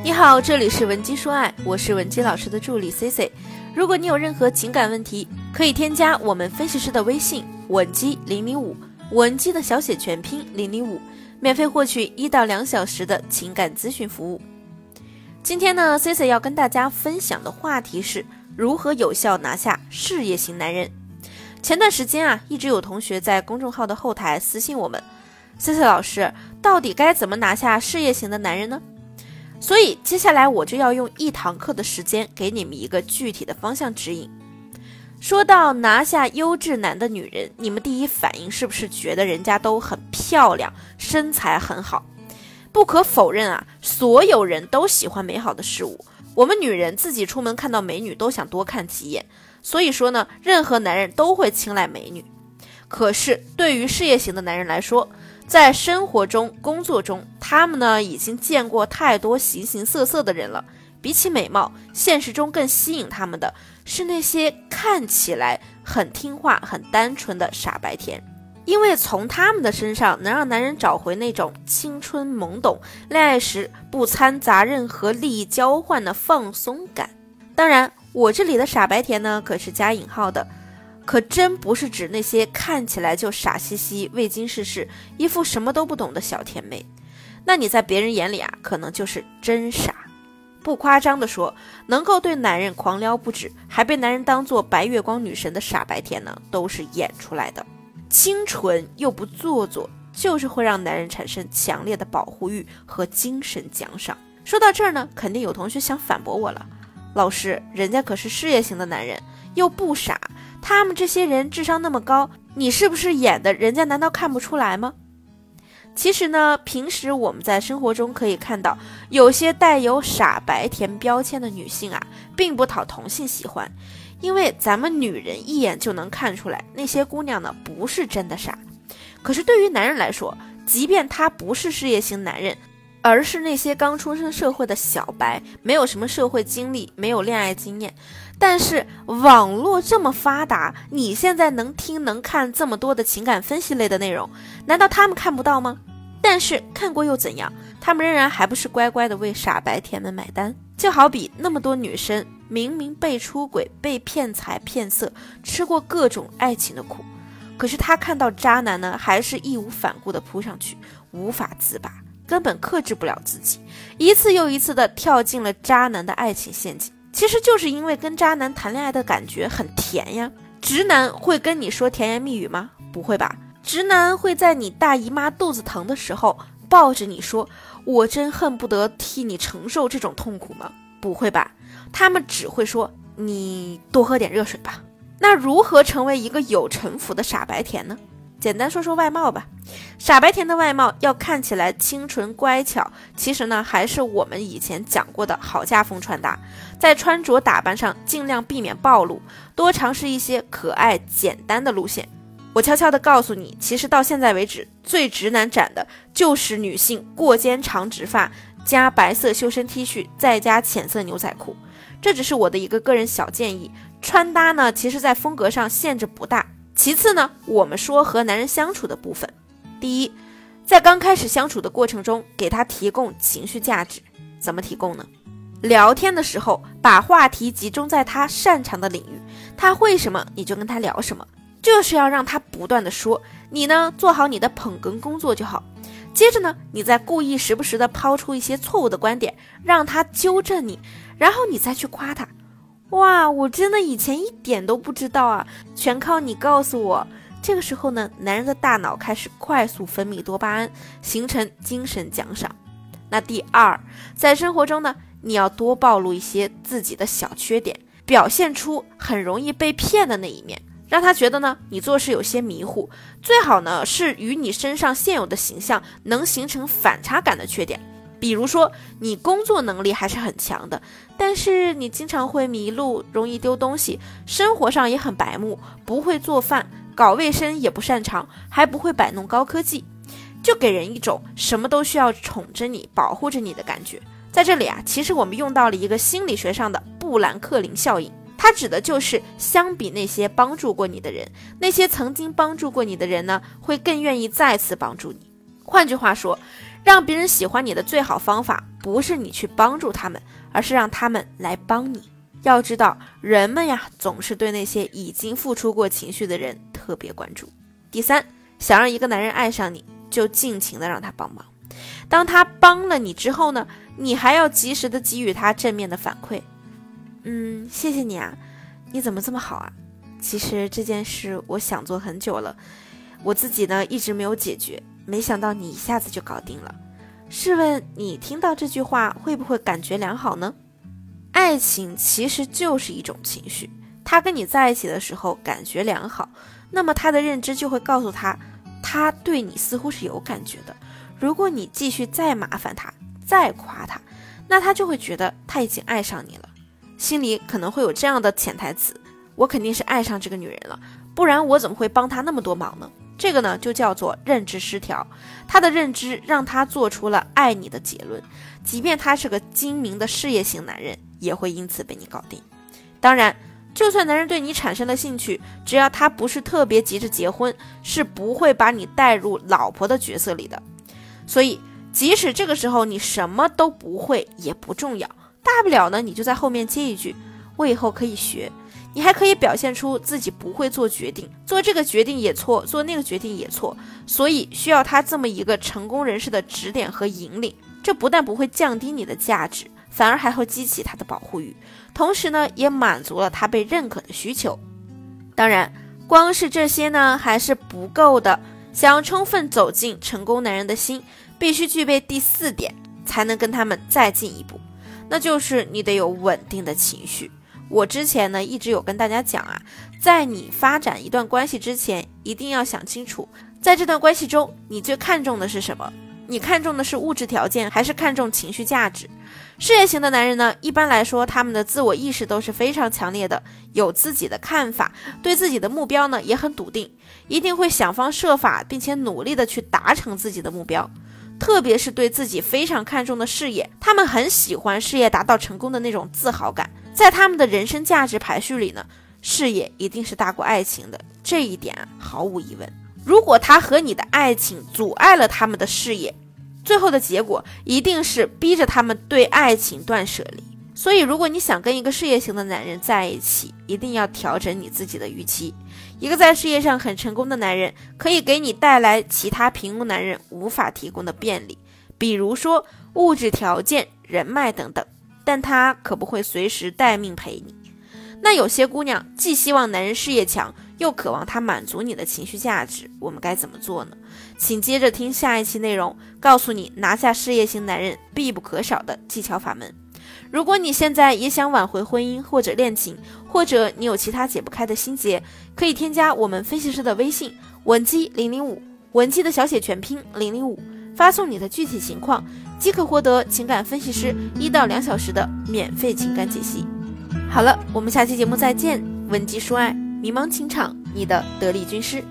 你好，这里是文姬说爱，我是文姬老师的助理 C C。如果你有任何情感问题，可以添加我们分析师的微信文姬零零五，文姬的小写全拼零零五，免费获取一到两小时的情感咨询服务。今天呢，C C 要跟大家分享的话题是如何有效拿下事业型男人。前段时间啊，一直有同学在公众号的后台私信我们，C C 老师，到底该怎么拿下事业型的男人呢？所以接下来我就要用一堂课的时间给你们一个具体的方向指引。说到拿下优质男的女人，你们第一反应是不是觉得人家都很漂亮，身材很好？不可否认啊，所有人都喜欢美好的事物。我们女人自己出门看到美女都想多看几眼，所以说呢，任何男人都会青睐美女。可是对于事业型的男人来说，在生活中、工作中，他们呢已经见过太多形形色色的人了。比起美貌，现实中更吸引他们的是那些看起来很听话、很单纯的傻白甜，因为从他们的身上能让男人找回那种青春懵懂、恋爱时不掺杂任何利益交换的放松感。当然，我这里的傻白甜呢，可是加引号的。可真不是指那些看起来就傻兮兮、未经世事、一副什么都不懂的小甜妹，那你在别人眼里啊，可能就是真傻。不夸张的说，能够对男人狂撩不止，还被男人当做白月光女神的傻白甜呢，都是演出来的。清纯又不做作，就是会让男人产生强烈的保护欲和精神奖赏。说到这儿呢，肯定有同学想反驳我了，老师，人家可是事业型的男人，又不傻。他们这些人智商那么高，你是不是演的？人家难道看不出来吗？其实呢，平时我们在生活中可以看到，有些带有傻白甜标签的女性啊，并不讨同性喜欢，因为咱们女人一眼就能看出来，那些姑娘呢不是真的傻。可是对于男人来说，即便他不是事业型男人，而是那些刚出生社会的小白，没有什么社会经历，没有恋爱经验。但是网络这么发达，你现在能听能看这么多的情感分析类的内容，难道他们看不到吗？但是看过又怎样？他们仍然还不是乖乖的为傻白甜们买单。就好比那么多女生明明被出轨、被骗财骗色，吃过各种爱情的苦，可是她看到渣男呢，还是义无反顾的扑上去，无法自拔，根本克制不了自己，一次又一次的跳进了渣男的爱情陷阱。其实就是因为跟渣男谈恋爱的感觉很甜呀。直男会跟你说甜言蜜语吗？不会吧。直男会在你大姨妈肚子疼的时候抱着你说：“我真恨不得替你承受这种痛苦吗？”不会吧。他们只会说：“你多喝点热水吧。”那如何成为一个有城府的傻白甜呢？简单说说外貌吧，傻白甜的外貌要看起来清纯乖巧，其实呢还是我们以前讲过的好家风穿搭，在穿着打扮上尽量避免暴露，多尝试一些可爱简单的路线。我悄悄地告诉你，其实到现在为止，最直男斩的就是女性过肩长直发加白色修身 T 恤，再加浅色牛仔裤。这只是我的一个个人小建议，穿搭呢，其实在风格上限制不大。其次呢，我们说和男人相处的部分，第一，在刚开始相处的过程中，给他提供情绪价值，怎么提供呢？聊天的时候，把话题集中在他擅长的领域，他会什么你就跟他聊什么，就是要让他不断的说，你呢做好你的捧哏工作就好。接着呢，你再故意时不时的抛出一些错误的观点，让他纠正你，然后你再去夸他。哇，我真的以前一点都不知道啊，全靠你告诉我。这个时候呢，男人的大脑开始快速分泌多巴胺，形成精神奖赏。那第二，在生活中呢，你要多暴露一些自己的小缺点，表现出很容易被骗的那一面，让他觉得呢你做事有些迷糊。最好呢是与你身上现有的形象能形成反差感的缺点。比如说，你工作能力还是很强的，但是你经常会迷路，容易丢东西，生活上也很白目，不会做饭，搞卫生也不擅长，还不会摆弄高科技，就给人一种什么都需要宠着你、保护着你的感觉。在这里啊，其实我们用到了一个心理学上的布兰克林效应，它指的就是相比那些帮助过你的人，那些曾经帮助过你的人呢，会更愿意再次帮助你。换句话说。让别人喜欢你的最好方法，不是你去帮助他们，而是让他们来帮你。要知道，人们呀，总是对那些已经付出过情绪的人特别关注。第三，想让一个男人爱上你，就尽情的让他帮忙。当他帮了你之后呢，你还要及时的给予他正面的反馈。嗯，谢谢你啊，你怎么这么好啊？其实这件事我想做很久了，我自己呢一直没有解决，没想到你一下子就搞定了。试问你听到这句话会不会感觉良好呢？爱情其实就是一种情绪，他跟你在一起的时候感觉良好，那么他的认知就会告诉他，他对你似乎是有感觉的。如果你继续再麻烦他，再夸他，那他就会觉得他已经爱上你了，心里可能会有这样的潜台词：我肯定是爱上这个女人了，不然我怎么会帮他那么多忙呢？这个呢就叫做认知失调，他的认知让他做出了爱你的结论，即便他是个精明的事业型男人，也会因此被你搞定。当然，就算男人对你产生了兴趣，只要他不是特别急着结婚，是不会把你带入老婆的角色里的。所以，即使这个时候你什么都不会，也不重要。大不了呢，你就在后面接一句：“我以后可以学。”你还可以表现出自己不会做决定，做这个决定也错，做那个决定也错。所以需要他这么一个成功人士的指点和引领。这不但不会降低你的价值，反而还会激起他的保护欲，同时呢，也满足了他被认可的需求。当然，光是这些呢还是不够的。想要充分走进成功男人的心，必须具备第四点，才能跟他们再进一步，那就是你得有稳定的情绪。我之前呢一直有跟大家讲啊，在你发展一段关系之前，一定要想清楚，在这段关系中，你最看重的是什么？你看重的是物质条件，还是看重情绪价值？事业型的男人呢，一般来说，他们的自我意识都是非常强烈的，有自己的看法，对自己的目标呢也很笃定，一定会想方设法，并且努力的去达成自己的目标。特别是对自己非常看重的事业，他们很喜欢事业达到成功的那种自豪感。在他们的人生价值排序里呢，事业一定是大过爱情的，这一点毫无疑问。如果他和你的爱情阻碍了他们的事业，最后的结果一定是逼着他们对爱情断舍离。所以，如果你想跟一个事业型的男人在一起，一定要调整你自己的预期。一个在事业上很成功的男人，可以给你带来其他平庸男人无法提供的便利，比如说物质条件、人脉等等，但他可不会随时待命陪你。那有些姑娘既希望男人事业强，又渴望他满足你的情绪价值，我们该怎么做呢？请接着听下一期内容，告诉你拿下事业型男人必不可少的技巧法门。如果你现在也想挽回婚姻或者恋情，或者你有其他解不开的心结，可以添加我们分析师的微信文姬零零五，文姬的小写全拼零零五，发送你的具体情况，即可获得情感分析师一到两小时的免费情感解析。好了，我们下期节目再见。文姬说爱，迷茫情场，你的得力军师。